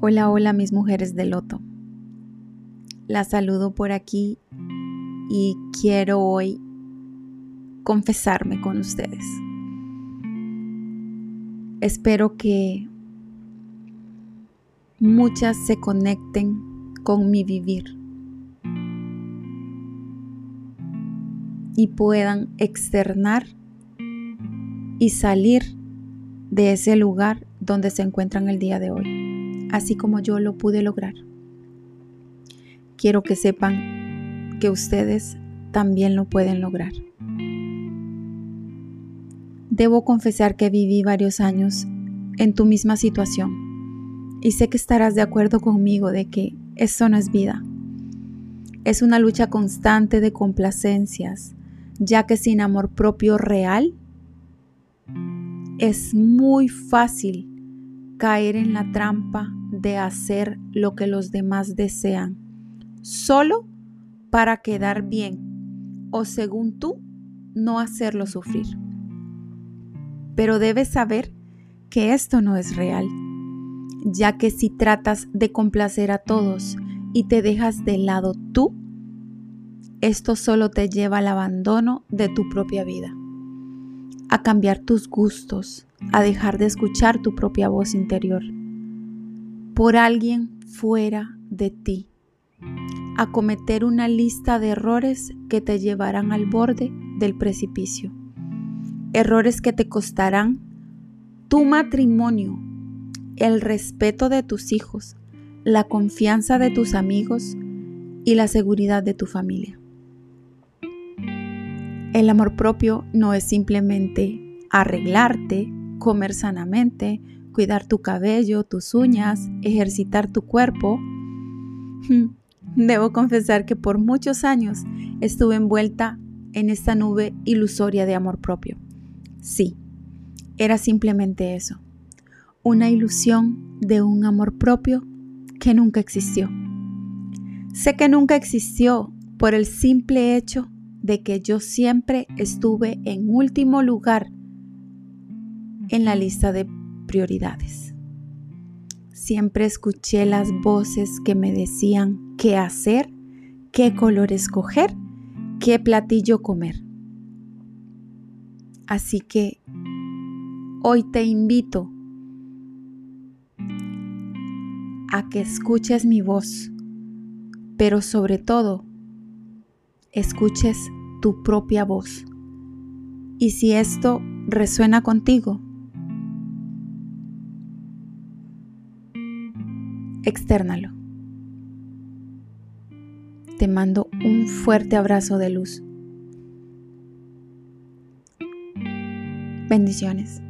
Hola, hola mis mujeres de loto. Las saludo por aquí y quiero hoy confesarme con ustedes. Espero que muchas se conecten con mi vivir y puedan externar y salir de ese lugar donde se encuentran el día de hoy así como yo lo pude lograr. Quiero que sepan que ustedes también lo pueden lograr. Debo confesar que viví varios años en tu misma situación y sé que estarás de acuerdo conmigo de que eso no es vida. Es una lucha constante de complacencias, ya que sin amor propio real es muy fácil caer en la trampa de hacer lo que los demás desean, solo para quedar bien o según tú, no hacerlo sufrir. Pero debes saber que esto no es real, ya que si tratas de complacer a todos y te dejas de lado tú, esto solo te lleva al abandono de tu propia vida, a cambiar tus gustos, a dejar de escuchar tu propia voz interior. Por alguien fuera de ti, a cometer una lista de errores que te llevarán al borde del precipicio, errores que te costarán tu matrimonio, el respeto de tus hijos, la confianza de tus amigos y la seguridad de tu familia. El amor propio no es simplemente arreglarte, comer sanamente, cuidar tu cabello, tus uñas, ejercitar tu cuerpo. Debo confesar que por muchos años estuve envuelta en esta nube ilusoria de amor propio. Sí, era simplemente eso, una ilusión de un amor propio que nunca existió. Sé que nunca existió por el simple hecho de que yo siempre estuve en último lugar en la lista de prioridades. Siempre escuché las voces que me decían qué hacer, qué color escoger, qué platillo comer. Así que hoy te invito a que escuches mi voz, pero sobre todo escuches tu propia voz. Y si esto resuena contigo, externalo. Te mando un fuerte abrazo de luz. Bendiciones.